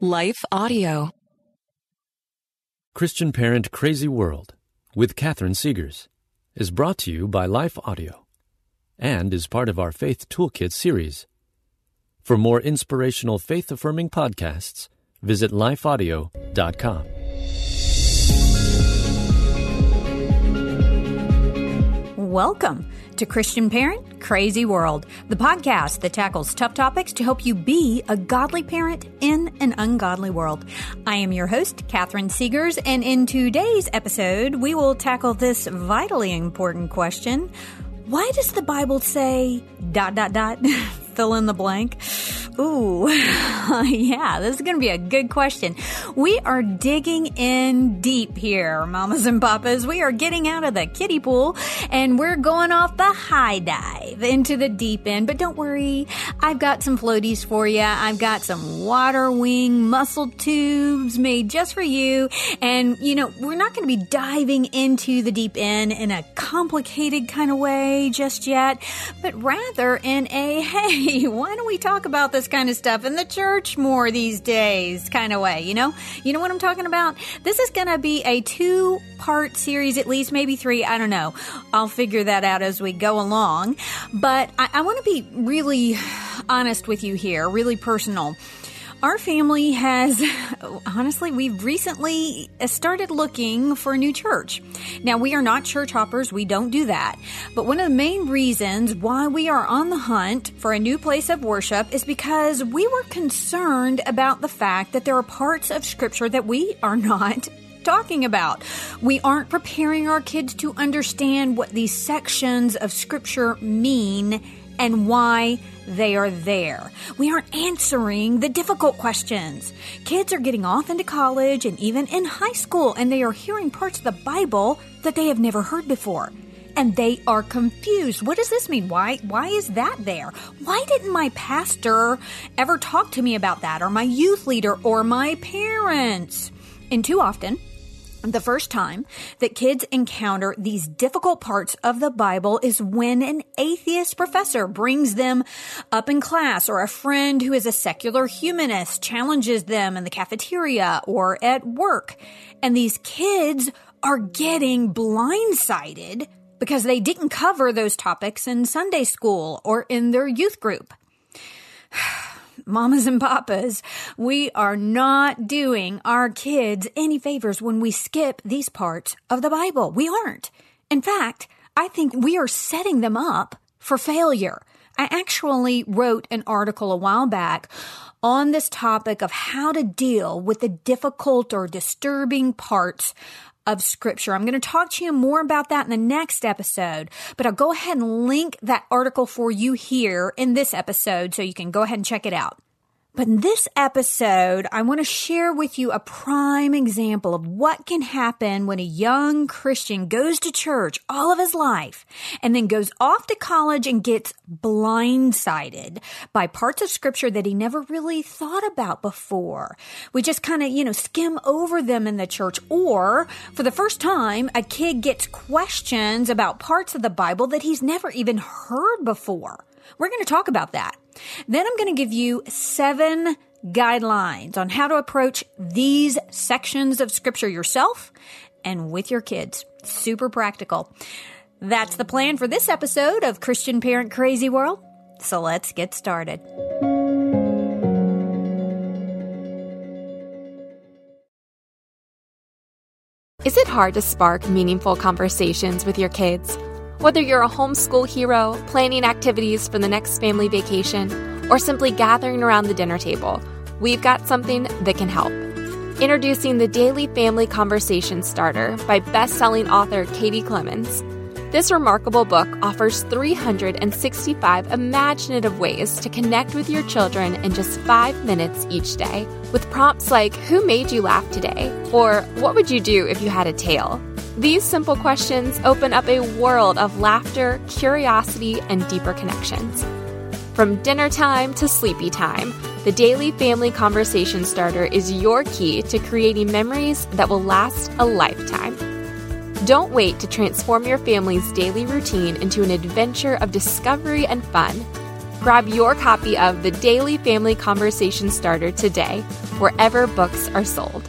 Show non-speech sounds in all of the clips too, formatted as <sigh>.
Life Audio. Christian Parent Crazy World with Catherine Segars is brought to you by Life Audio and is part of our Faith Toolkit series. For more inspirational faith affirming podcasts, visit lifeaudio.com. Welcome to Christian Parent Crazy World, the podcast that tackles tough topics to help you be a godly parent in an ungodly world. I am your host, Catherine Segars, and in today's episode, we will tackle this vitally important question. Why does the Bible say dot dot dot <laughs> fill in the blank? Ooh, <laughs> yeah, this is going to be a good question. We are digging in deep here, mamas and papas. We are getting out of the kiddie pool and we're going off the high dive into the deep end. But don't worry, I've got some floaties for you. I've got some water wing muscle tubes made just for you. And, you know, we're not going to be diving into the deep end in a complicated kind of way just yet, but rather in a, hey, <laughs> why don't we talk about this kind of stuff in the church more these days kind of way, you know? You know what I'm talking about? This is going to be a two part series, at least maybe three. I don't know. I'll figure that out as we go along. But I, I want to be really honest with you here, really personal. Our family has, <laughs> honestly, we've recently uh, started looking for a new church. Now, we are not church hoppers, we don't do that. But one of the main reasons why we are on the hunt for a new place of worship is because we were concerned about the fact that there are parts of Scripture that we are <laughs> not talking about. We aren't preparing our kids to understand what these sections of Scripture mean and why they are there. We aren't answering the difficult questions. Kids are getting off into college and even in high school, and they are hearing parts of the Bible that they have never heard before. And they are confused. What does this mean? Why why is that there? Why didn't my pastor ever talk to me about that or my youth leader or my parents? And too often, the first time that kids encounter these difficult parts of the Bible is when an atheist professor brings them up in class or a friend who is a secular humanist challenges them in the cafeteria or at work. And these kids are getting blindsided because they didn't cover those topics in Sunday school or in their youth group <sighs> mamas and papas, we are not doing our kids any favors when we skip these parts of the Bible. We aren't. In fact, I think we are setting them up for failure. I actually wrote an article a while back on this topic of how to deal with the difficult or disturbing parts of scripture. I'm going to talk to you more about that in the next episode, but I'll go ahead and link that article for you here in this episode so you can go ahead and check it out. But in this episode, I want to share with you a prime example of what can happen when a young Christian goes to church all of his life and then goes off to college and gets blindsided by parts of scripture that he never really thought about before. We just kind of, you know, skim over them in the church. Or for the first time, a kid gets questions about parts of the Bible that he's never even heard before. We're going to talk about that. Then I'm going to give you seven guidelines on how to approach these sections of scripture yourself and with your kids. Super practical. That's the plan for this episode of Christian Parent Crazy World. So let's get started. Is it hard to spark meaningful conversations with your kids? Whether you're a homeschool hero, planning activities for the next family vacation, or simply gathering around the dinner table, we've got something that can help. Introducing the Daily Family Conversation Starter by best-selling author Katie Clemons. This remarkable book offers 365 imaginative ways to connect with your children in just five minutes each day, with prompts like Who made you laugh today? or What would you do if you had a tail? These simple questions open up a world of laughter, curiosity, and deeper connections. From dinner time to sleepy time, the Daily Family Conversation Starter is your key to creating memories that will last a lifetime. Don't wait to transform your family's daily routine into an adventure of discovery and fun. Grab your copy of The Daily Family Conversation Starter today, wherever books are sold.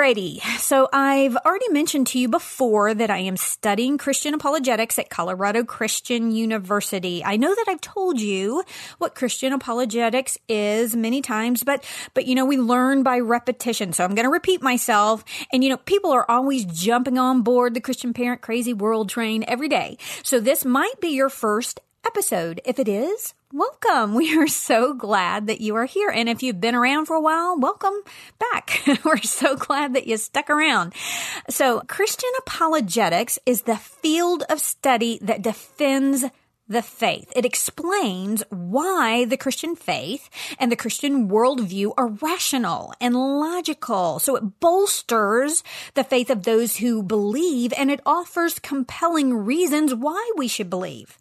Alrighty, so I've already mentioned to you before that I am studying Christian apologetics at Colorado Christian University. I know that I've told you what Christian apologetics is many times, but, but you know, we learn by repetition. So I'm going to repeat myself. And you know, people are always jumping on board the Christian parent crazy world train every day. So this might be your first episode. If it is, welcome. <laughs> We are so glad that you are here. And if you've been around for a while, welcome back. <laughs> We're so glad that you stuck around. So Christian apologetics is the field of study that defends the faith. It explains why the Christian faith and the Christian worldview are rational and logical. So it bolsters the faith of those who believe and it offers compelling reasons why we should believe.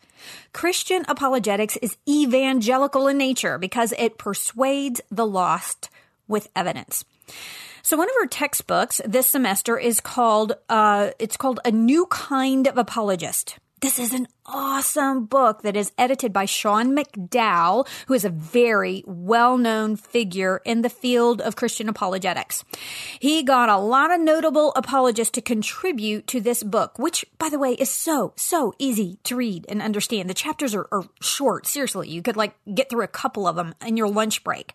Christian apologetics is evangelical in nature because it persuades the lost with evidence. So one of our textbooks this semester is called uh, it's called a new kind of apologist. This is an awesome book that is edited by Sean McDowell, who is a very well-known figure in the field of Christian apologetics. He got a lot of notable apologists to contribute to this book, which, by the way, is so, so easy to read and understand. The chapters are, are short. Seriously, you could like get through a couple of them in your lunch break.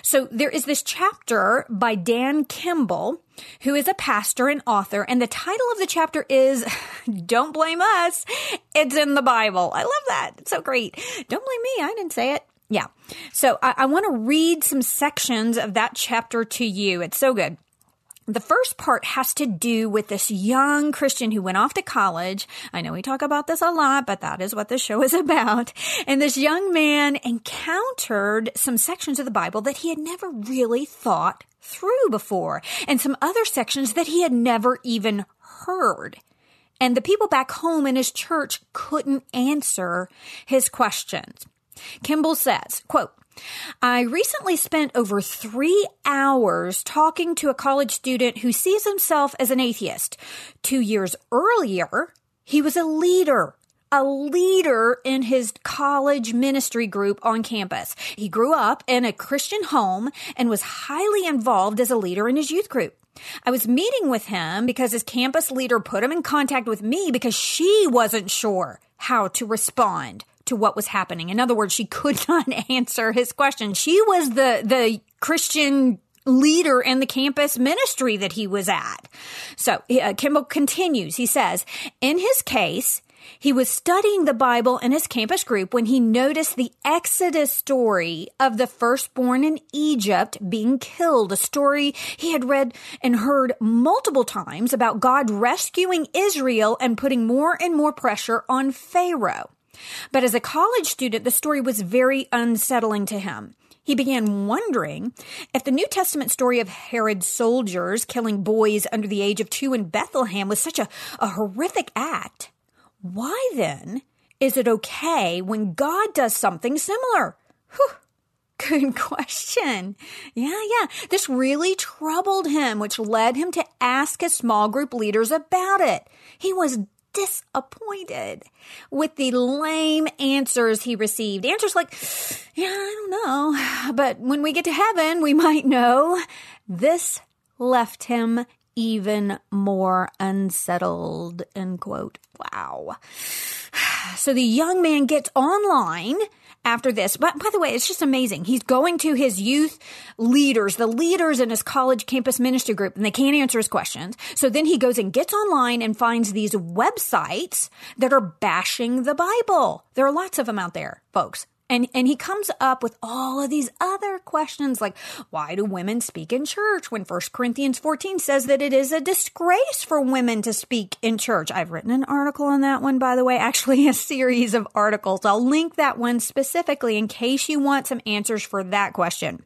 So there is this chapter by Dan Kimball, who is a pastor and author, and the title of the chapter is <laughs> Don't Blame Us. It's in the Bible. I love that. It's so great. Don't blame me. I didn't say it. Yeah. So I, I want to read some sections of that chapter to you. It's so good. The first part has to do with this young Christian who went off to college. I know we talk about this a lot, but that is what the show is <laughs> about. And this young man encountered some sections of the Bible that he had never really thought through before and some other sections that he had never even heard. And the people back home in his church couldn't answer his questions. Kimball says, quote, I recently spent over three hours talking to a college student who sees himself as an atheist. Two years earlier, he was a leader a leader in his college ministry group on campus. He grew up in a Christian home and was highly involved as a leader in his youth group. I was meeting with him because his campus leader put him in contact with me because she wasn't sure how to respond to what was happening. In other words, she could <laughs> not answer his question. She was the, the Christian leader in the campus ministry that he was at. So uh, Kimball continues. He says, in his case, he was studying the Bible in his campus group when he noticed the Exodus story of the firstborn in Egypt being killed, a story he had read and heard multiple times about God rescuing Israel and putting more and more pressure on Pharaoh. But as a college student, the story was very unsettling to him. He began wondering if the New Testament story of Herod's soldiers killing boys under the age of two in Bethlehem was such a, a horrific act why then is it okay when God does something similar? Whew. Good <laughs> question. Yeah, yeah. This really troubled him, which led him to ask his small group leaders about it. He was disappointed with the lame answers he received. Answers like, yeah, I don't know, <sighs> but when we get to heaven, we might know. This left him even more unsettled, end quote. Wow. <sighs> So the young man gets online after this. But by the way, it's just amazing. He's going to his youth leaders, the leaders in his college campus ministry group, and they can't answer his questions. So then he goes and gets online and finds these websites that are bashing the Bible. There are lots of them out there, folks And, and he comes up with all of these other questions like, why do women speak in church when 1 Corinthians 14 says that it is a disgrace for women to speak in church? I've written an article on that one, by the way, <laughs> actually a series of articles. I'll link that one specifically in case you want some answers for that question.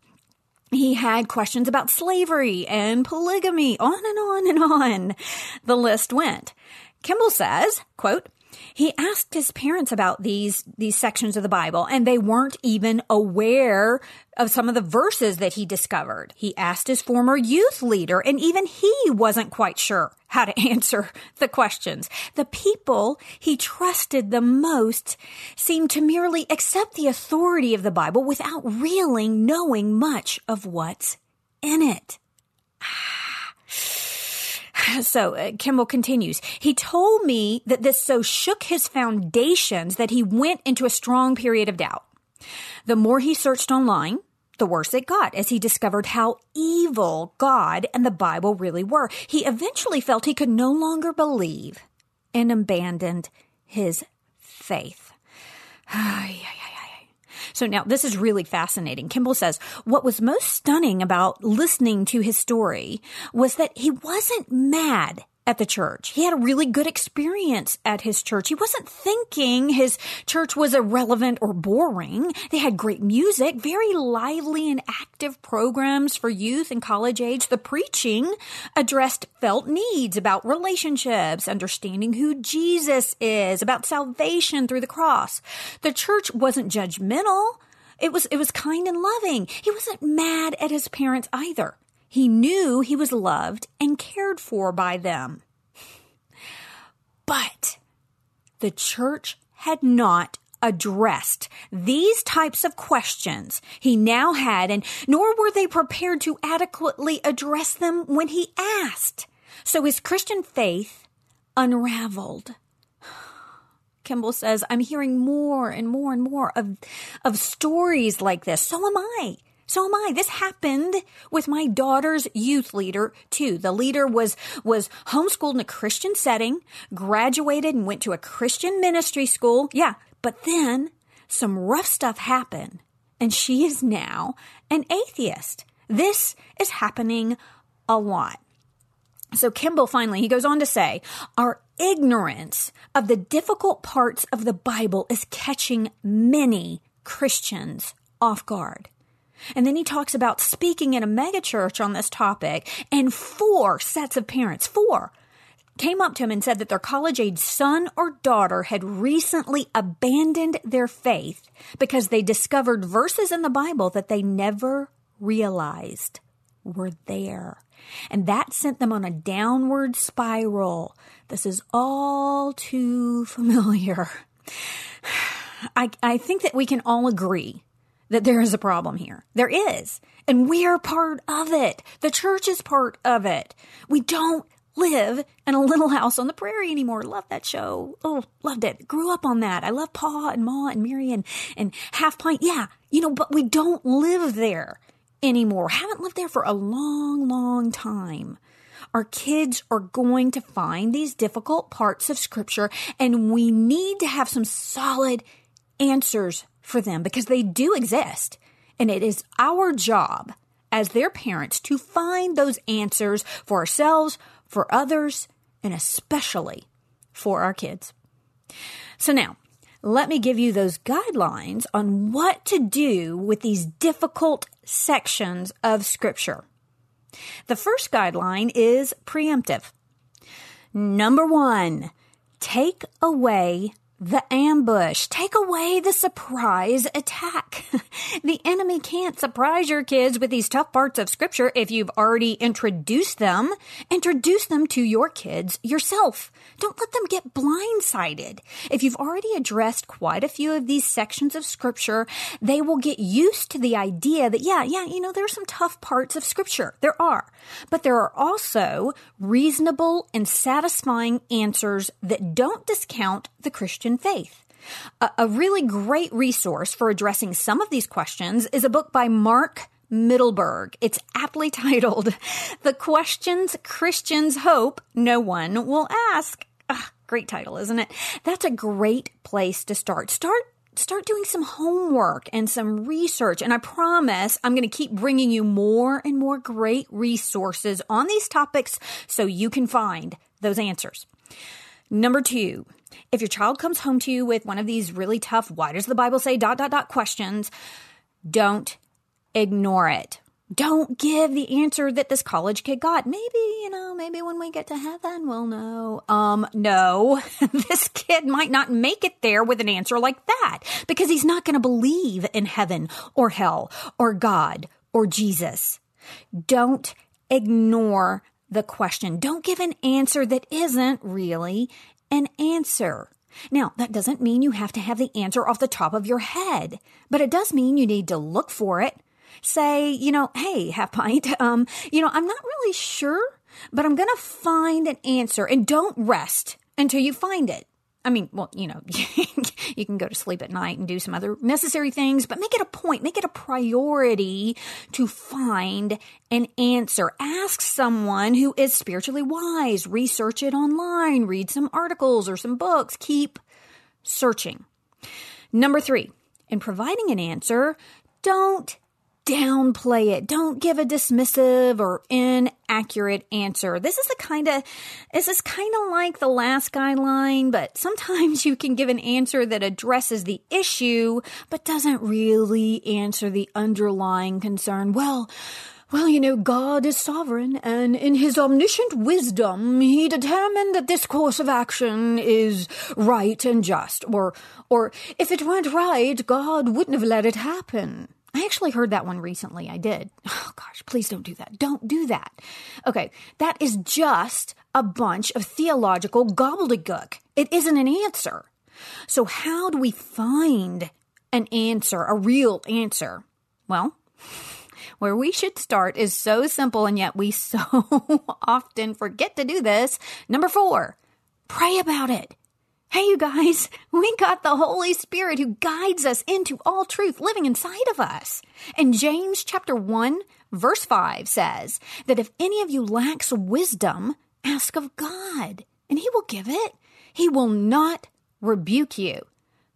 He had questions about slavery and polygamy, on and on and on. The list went. Kimball says, quote, he asked his parents about these these sections of the Bible and they weren't even aware of some of the verses that he discovered. He asked his former youth leader and even he wasn't quite sure how to <laughs> answer the questions. The people he trusted the most seemed to merely accept the authority of the Bible without really knowing much of what's in it. Ah. <laughs> So uh, Kimball continues. He told me that this so shook his foundations that he went into a strong period of doubt. The more he searched online, the worse it got as he discovered how evil God and the Bible really were. He eventually felt he could no longer believe and abandoned his faith. <sighs> So now this is really fascinating. Kimball says, what was most stunning about listening to his story was that he wasn't mad at the church. He had a really good experience at his church. He wasn't thinking his church was irrelevant or boring. They had great music, very lively and active programs for youth and college age. The preaching addressed felt needs about relationships, understanding who Jesus is, about salvation through the cross. The church wasn't judgmental. It was, it was kind and loving. He wasn't mad at his parents either. He knew he was loved and cared for by them. But the church had not addressed these types of questions he now had, and nor were they prepared to adequately address them when he asked. So his Christian faith unraveled. <sighs> Kimball says, I'm hearing more and more and more of, of stories like this. So am I. So am I. This happened with my daughter's youth leader too. The leader was, was homeschooled in a Christian setting, graduated and went to a Christian ministry school. Yeah. But then some rough stuff happened and she is now an atheist. This is happening a lot. So Kimball finally, he goes on to say, our ignorance of the difficult parts of the Bible is catching many Christians off guard. And then he talks about speaking in a megachurch on this topic, and four sets of parents, four, came up to him and said that their college age son or daughter had recently abandoned their faith because they discovered verses in the Bible that they never realized were there. And that sent them on a downward spiral. This is all too familiar. <sighs> I, I think that we can all agree that there is a problem here. There is. And we're part of it. The church is part of it. We don't live in a little house on the prairie anymore. Love that show. Oh, loved it. Grew up on that. I love Pa and Ma and Mary and, and Half Pint. Yeah, you know, but we don't live there anymore. Haven't lived there for a long, long time. Our kids are going to find these difficult parts of scripture and we need to have some solid answers for them because they do exist. And it is our job as their parents to find those answers for ourselves, for others, and especially for our kids. So now, let me give you those guidelines on what to do with these difficult sections of scripture. The first guideline is preemptive. Number one, take away the ambush. Take away the surprise attack. <laughs> the enemy can't surprise your kids with these tough parts of scripture if you've already introduced them. Introduce them to your kids yourself. Don't let them get blindsided. If you've already addressed quite a few of these sections of scripture, they will get used to the idea that, yeah, yeah, you know, there are some tough parts of scripture. There are. But there are also reasonable and satisfying answers that don't discount the Christian faith. A, a really great resource for addressing some of these questions is a book by Mark Mittelberg. It's aptly <laughs> titled, The Questions Christians Hope No One Will Ask. Ugh, great title, isn't it? That's a great place to start. Start start doing some homework and some research. And I promise I'm going to keep bringing you more and more great resources on these topics so you can find those answers. Number two, if your child comes home to you with one of these really tough, why does the Bible say dot, dot, dot questions, don't ignore it. Don't give the answer that this college kid got. Maybe, you know, maybe when we get to heaven, we'll know. Um, no, <laughs> this kid might not make it there with an answer like that because he's not going to believe in heaven or hell or God or Jesus. Don't ignore the question. Don't give an answer that isn't really an answer. Now, that doesn't mean you have to have the answer off the top of your head, but it does mean you need to look for it say, you know, hey, half pint, <laughs> um, you know, I'm not really sure, but I'm going to find an answer and don't rest until you find it. I mean, well, you know, <laughs> you can go to sleep at night and do some other necessary things, but make it a point, make it a priority to find an answer. Ask someone who is spiritually wise, research it online, read some articles or some books, keep searching. Number three, in providing an answer, don't downplay it. Don't give a dismissive or inaccurate answer. This is the kind of, this is kind of like the last guideline, but sometimes <laughs> you can give an answer that addresses the issue, but doesn't really answer the underlying concern. Well, well, you know, God is sovereign, and in his omniscient wisdom, he determined that this course of action is right and just. Or, or if it weren't right, God wouldn't have let it happen. I actually heard that one recently. I did. <laughs> Oh gosh, please don't do that. Don't do that. Okay, that is just a bunch of theological gobbledygook. It isn't an answer. So, how do we find an answer, a real answer? Well, <laughs> where we should start is so simple, and yet we <laughs> so often forget to do this. Number four, pray about it. Hey, you guys, <laughs> we got the Holy Spirit who guides us into all truth living inside of us. And James chapter 1, verse 5 says that if any of you lacks wisdom, ask of God, and he will give it. He will not rebuke you.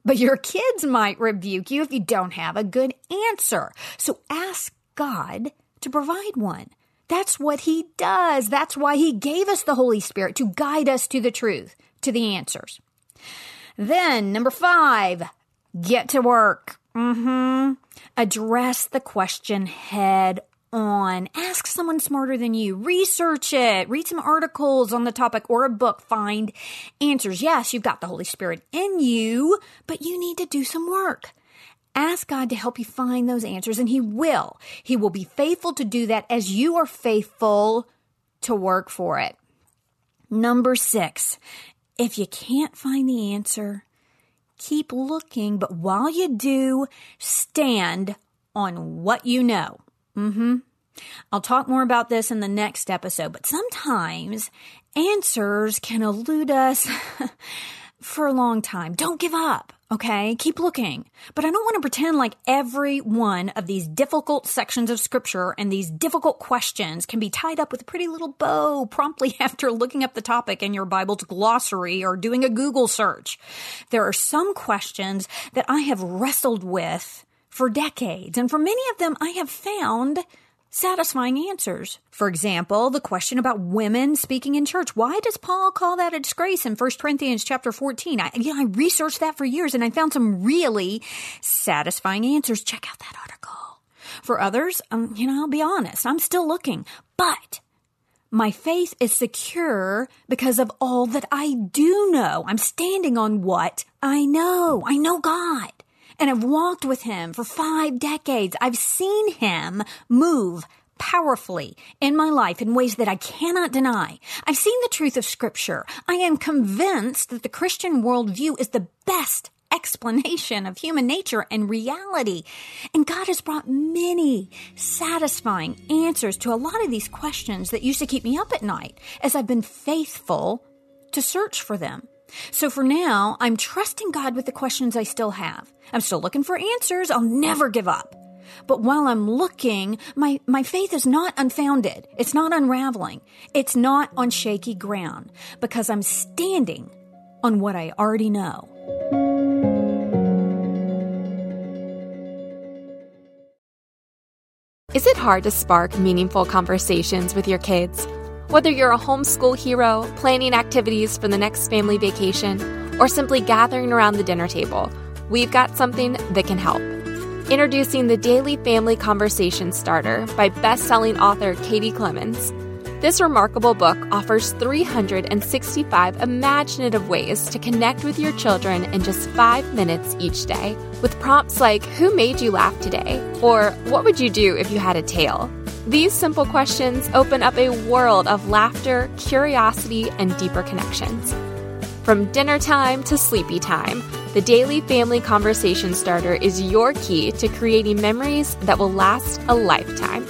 But your kids might rebuke you if you don't have a good answer. So ask God to provide one. That's what he does. That's why he gave us the Holy Spirit to guide us to the truth, to the answers. Then, number five, get to work. Mm-hmm. Address the question head on. Ask someone smarter than you. Research it. Read some articles on the topic or a book. Find answers. Yes, you've got the Holy Spirit in you, but you need to do some work. Ask God to help you find those answers, and He will. He will be faithful to do that as you are faithful to work for it. Number six, if you can't find the answer, keep looking, but while you do, stand on what you know. Mm-hmm. I'll talk more about this in the next episode, but sometimes answers can elude us <laughs> for a long time. Don't give up. Okay, keep looking. But I don't want to pretend like every one of these difficult sections of scripture and these difficult questions can be tied up with a pretty little bow <laughs> promptly after looking up the topic in your Bible's glossary or doing a Google search. There are some questions that I have wrestled with for decades, and for many of them I have found satisfying answers. For example, the question about women speaking in church. Why does Paul call that a disgrace in 1 Corinthians chapter 14? I, you know, I researched that for years and I found some really satisfying answers. Check out that article. For others, um, you know, I'll be honest, I'm still looking, but my faith is secure because of all that I do know. I'm standing on what I know. I know God and I've walked with him for five decades. I've seen him move powerfully in my life in ways that I cannot deny. I've seen the truth of scripture. I am convinced that the Christian worldview is the best explanation of human nature and reality. And God has brought many satisfying answers to a lot of these questions that used to keep me up at night as I've been faithful to search for them. So for now, I'm trusting God with the questions I still have. I'm still looking for answers. I'll never give up. But while I'm looking, my, my faith is not unfounded. It's not unraveling. It's not on shaky ground because I'm standing on what I already know. Is it hard to spark meaningful conversations with your kids? Whether you're a homeschool hero, planning activities for the next family vacation, or simply gathering around the dinner table, we've got something that can help. Introducing the Daily Family Conversation Starter by best-selling author Katie Clemons. This remarkable book offers 365 imaginative ways to connect with your children in just five minutes each day, with prompts like Who made you laugh today? or What would you do if you had a tail? These simple questions open up a world of laughter, curiosity, and deeper connections. From dinner time to sleepy time, the Daily Family Conversation Starter is your key to creating memories that will last a lifetime.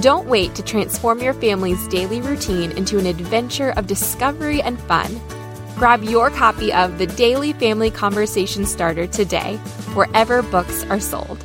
Don't wait to transform your family's daily routine into an adventure of discovery and fun. Grab your copy of the Daily Family Conversation Starter today, wherever books are sold.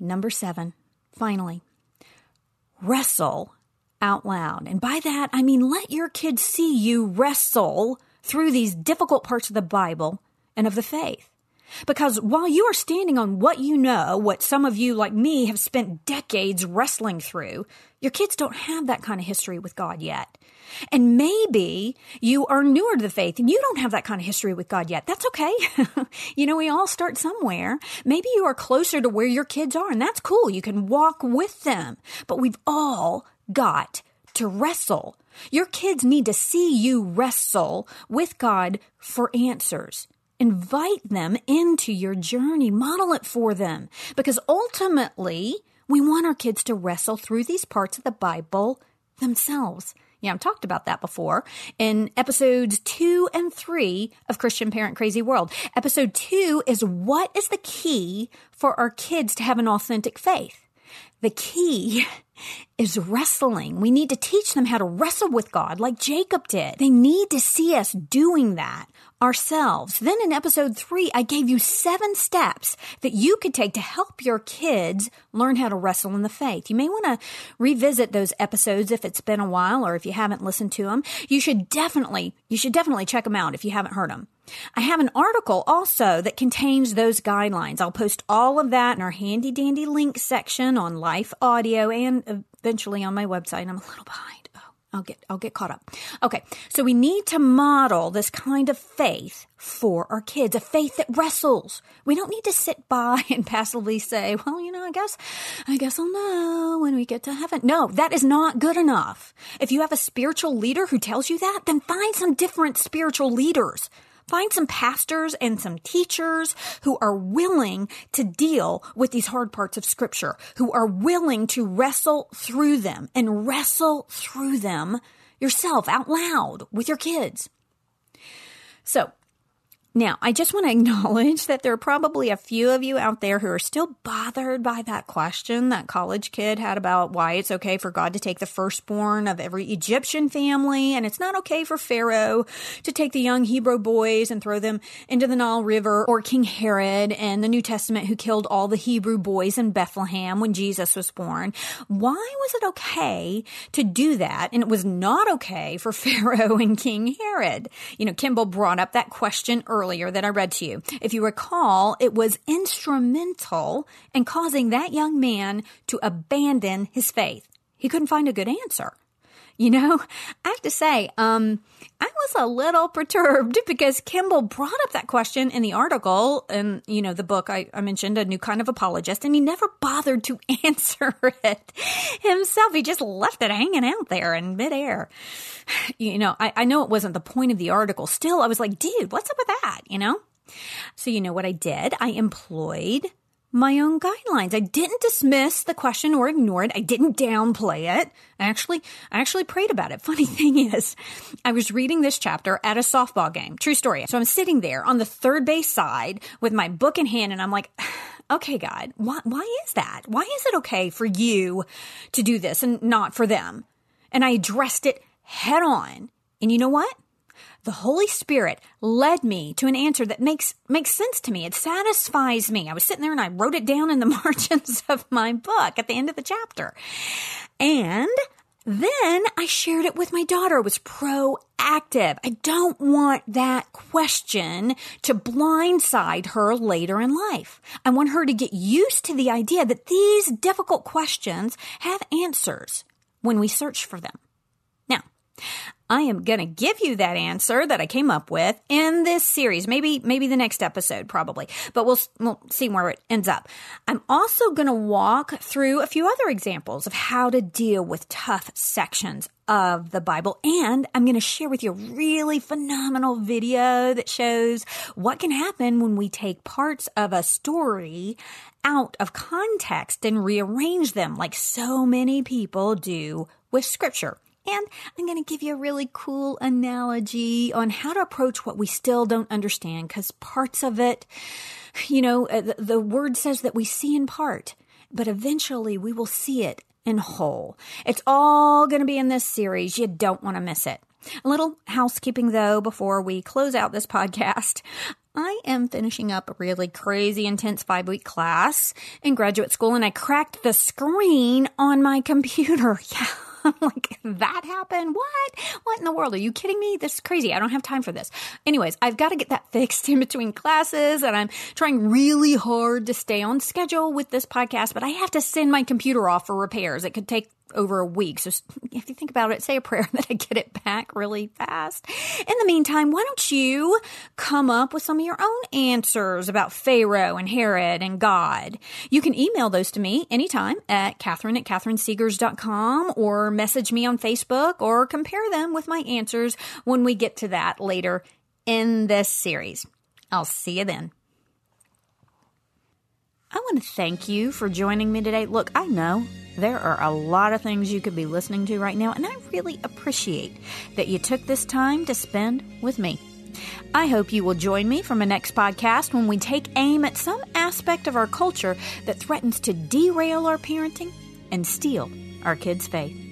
Number seven, finally, wrestle out loud. And by that, I mean let your kids see you wrestle through these difficult parts of the Bible and of the faith. Because while you are standing on what you know, what some of you like me have spent decades wrestling through, your kids don't have that kind of history with God yet. And maybe you are newer to the faith and you don't have that kind of history with God yet. That's okay. <laughs> you know, we all start somewhere. Maybe you are closer to where your kids are and that's cool. You can walk with them. But we've all got to wrestle. Your kids need to see you wrestle with God for answers. Invite them into your journey. Model it for them. Because ultimately, we want our kids to wrestle through these parts of the Bible themselves. Yeah, I've talked about that before in episodes two and three of Christian Parent Crazy World. Episode two is what is the key for our kids to have an authentic faith? The key <laughs> is wrestling. We need to teach them how to wrestle with God like Jacob did. They need to see us doing that ourselves. Then in episode three, I gave you seven steps that you could take to help your kids learn how to wrestle in the faith. You may want to revisit those episodes if it's been a while or if you haven't listened to them. You should definitely, you should definitely check them out if you haven't heard them. I have an article also that contains those guidelines. I'll post all of that in our handy dandy link section on Life Audio and eventually on my website. I'm a little behind. Oh, I'll get I'll get caught up. Okay. So we need to model this kind of faith for our kids, a faith that wrestles. We don't need to sit by <laughs> and passively say, "Well, you know, I guess I guess I'll know when we get to heaven." No, that is not good enough. If you have a spiritual leader who tells you that, then find some different spiritual leaders Find some pastors and some teachers who are willing to deal with these hard parts of scripture, who are willing to wrestle through them and wrestle through them yourself out loud with your kids. So now, I just want to <laughs> acknowledge that there are probably a few of you out there who are still bothered by that question that college kid had about why it's okay for God to take the firstborn of every Egyptian family and it's not okay for Pharaoh to take the young Hebrew boys and throw them into the Nile River or King Herod and the New Testament who killed all the Hebrew boys in Bethlehem when Jesus was born. Why was it okay to do that and it was not okay for <laughs> Pharaoh and King Herod? You know, Kimball brought up that question earlier earlier that I read to you. If you recall, it was instrumental in causing that young man to abandon his faith. He couldn't find a good answer. You know, I have to say, um, I was a little perturbed <laughs> because Kimball brought up that question in the article and, you know, the book I, I, mentioned, A New Kind of Apologist, and he never bothered to <laughs> answer it himself. He just left it hanging out there in midair. <sighs> You know, I, I know it wasn't the point of the article. Still, I was like, dude, what's up with that? You know? So, you know what I did? I employed my own guidelines. I didn't dismiss the question or ignore it. I didn't downplay it. I actually, I actually prayed about it. <laughs> Funny thing is, I was reading this chapter at a softball game. True story. So I'm sitting there on the third base side with my book in hand and I'm like, <sighs> okay, God, why, why is that? Why is it okay for you to do this and not for them? And I addressed it head on. And you know what? The Holy Spirit led me to an answer that makes makes sense to me. It satisfies me. I was sitting there and I wrote it down in the <laughs> margins of my book at the end of the chapter. And then I shared it with my daughter. It was proactive. I don't want that question to blindside her later in life. I want her to get used to the idea that these difficult questions have answers when we search for them. Now, I am going to give you that answer that I came up with in this series. Maybe, maybe the next episode, probably, but we'll, we'll see where it ends up. I'm also going to walk through a few other examples of how to deal with tough sections of the Bible. And I'm going to share with you a really phenomenal video that shows what can happen when we take parts of a story out of context and rearrange them like so many people do with scripture. And I'm going to give you a really cool analogy on how to approach what we still don't understand because parts of it, you know, uh, the, the word says that we see in part, but eventually we will see it in whole. It's all going to be in this series. You don't want to miss it. A little housekeeping though before we close out this <laughs> podcast. I am finishing up a really crazy intense five week class in graduate school and I cracked the screen on my computer. <laughs> Yeah. <laughs> Like, that happened? What? What in the world? Are you kidding me? This is crazy. I don't have time for this. Anyways, I've got to get that <laughs> fixed in between classes and I'm trying really hard to stay on schedule with this podcast, but I have to send my computer off for repairs. It could take over a week. So if you think about it, say a prayer <laughs> that I get it back really fast. In the meantime, why don't you come up with some of your own answers about Pharaoh and Herod and God? You can email those to me anytime at Catherine at CatherineSegars.com or message me on Facebook or compare them with my answers when we get to that later in this series. I'll see you then. I want to thank you for joining me today. Look, I know there are a lot of things you could be listening to right now, and I really appreciate that you took this time to spend with me. I hope you will join me for my next podcast when we take aim at some aspect of our culture that threatens to derail our parenting and steal our kids' faith.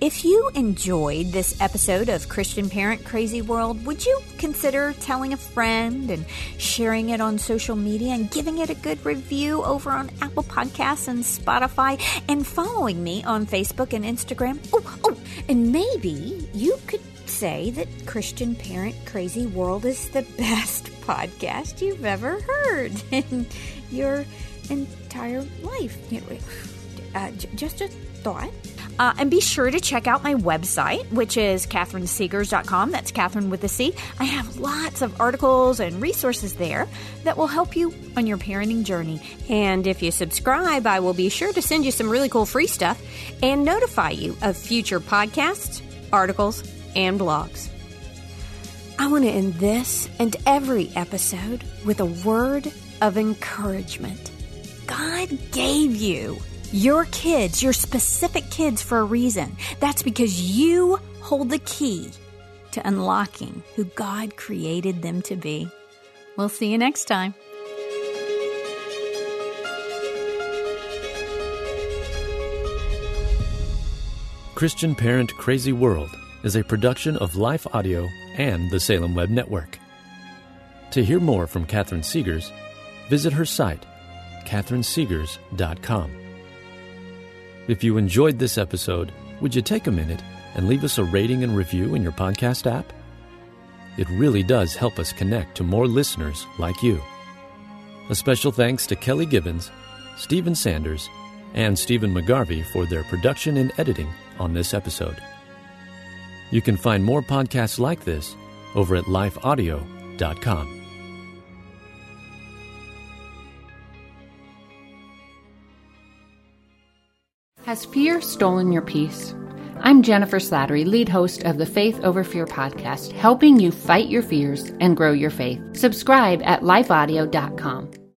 If you enjoyed this episode of Christian Parent Crazy World, would you consider telling a friend and sharing it on social media and giving it a good review over on Apple Podcasts and Spotify and following me on Facebook and Instagram? Oh, oh, and maybe you could say that Christian Parent Crazy World is the <laughs> best podcast you've ever heard <laughs> in your entire life. Uh, just a thought. Uh, and be sure to check out my website, which is catherinesegars.com. That's Catherine with a C. I have lots of articles and resources there that will help you on your parenting journey. And if you subscribe, I will be sure to send you some really cool free stuff and notify you of future podcasts, articles, and blogs. I want to end this and every episode with a word of encouragement. God gave you your kids, your specific kids, for a reason. That's because you hold the key to unlocking who God created them to be. We'll see you next time. Christian Parent Crazy World is a production of Life Audio and the Salem Web Network. To hear more from Catherine Segars, visit her site, catherinesegars.com. If you enjoyed this episode, would you take a minute and leave us a rating and review in your podcast app? It really does help us connect to more listeners like you. A special thanks to Kelly Gibbons, Stephen Sanders, and Stephen McGarvey for their production and editing on this episode. You can find more podcasts like this over at lifeaudio.com. Has fear stolen your peace? I'm Jennifer Slattery, lead host of the Faith Over Fear podcast, helping you fight your fears and grow your faith. Subscribe at lifeaudio.com.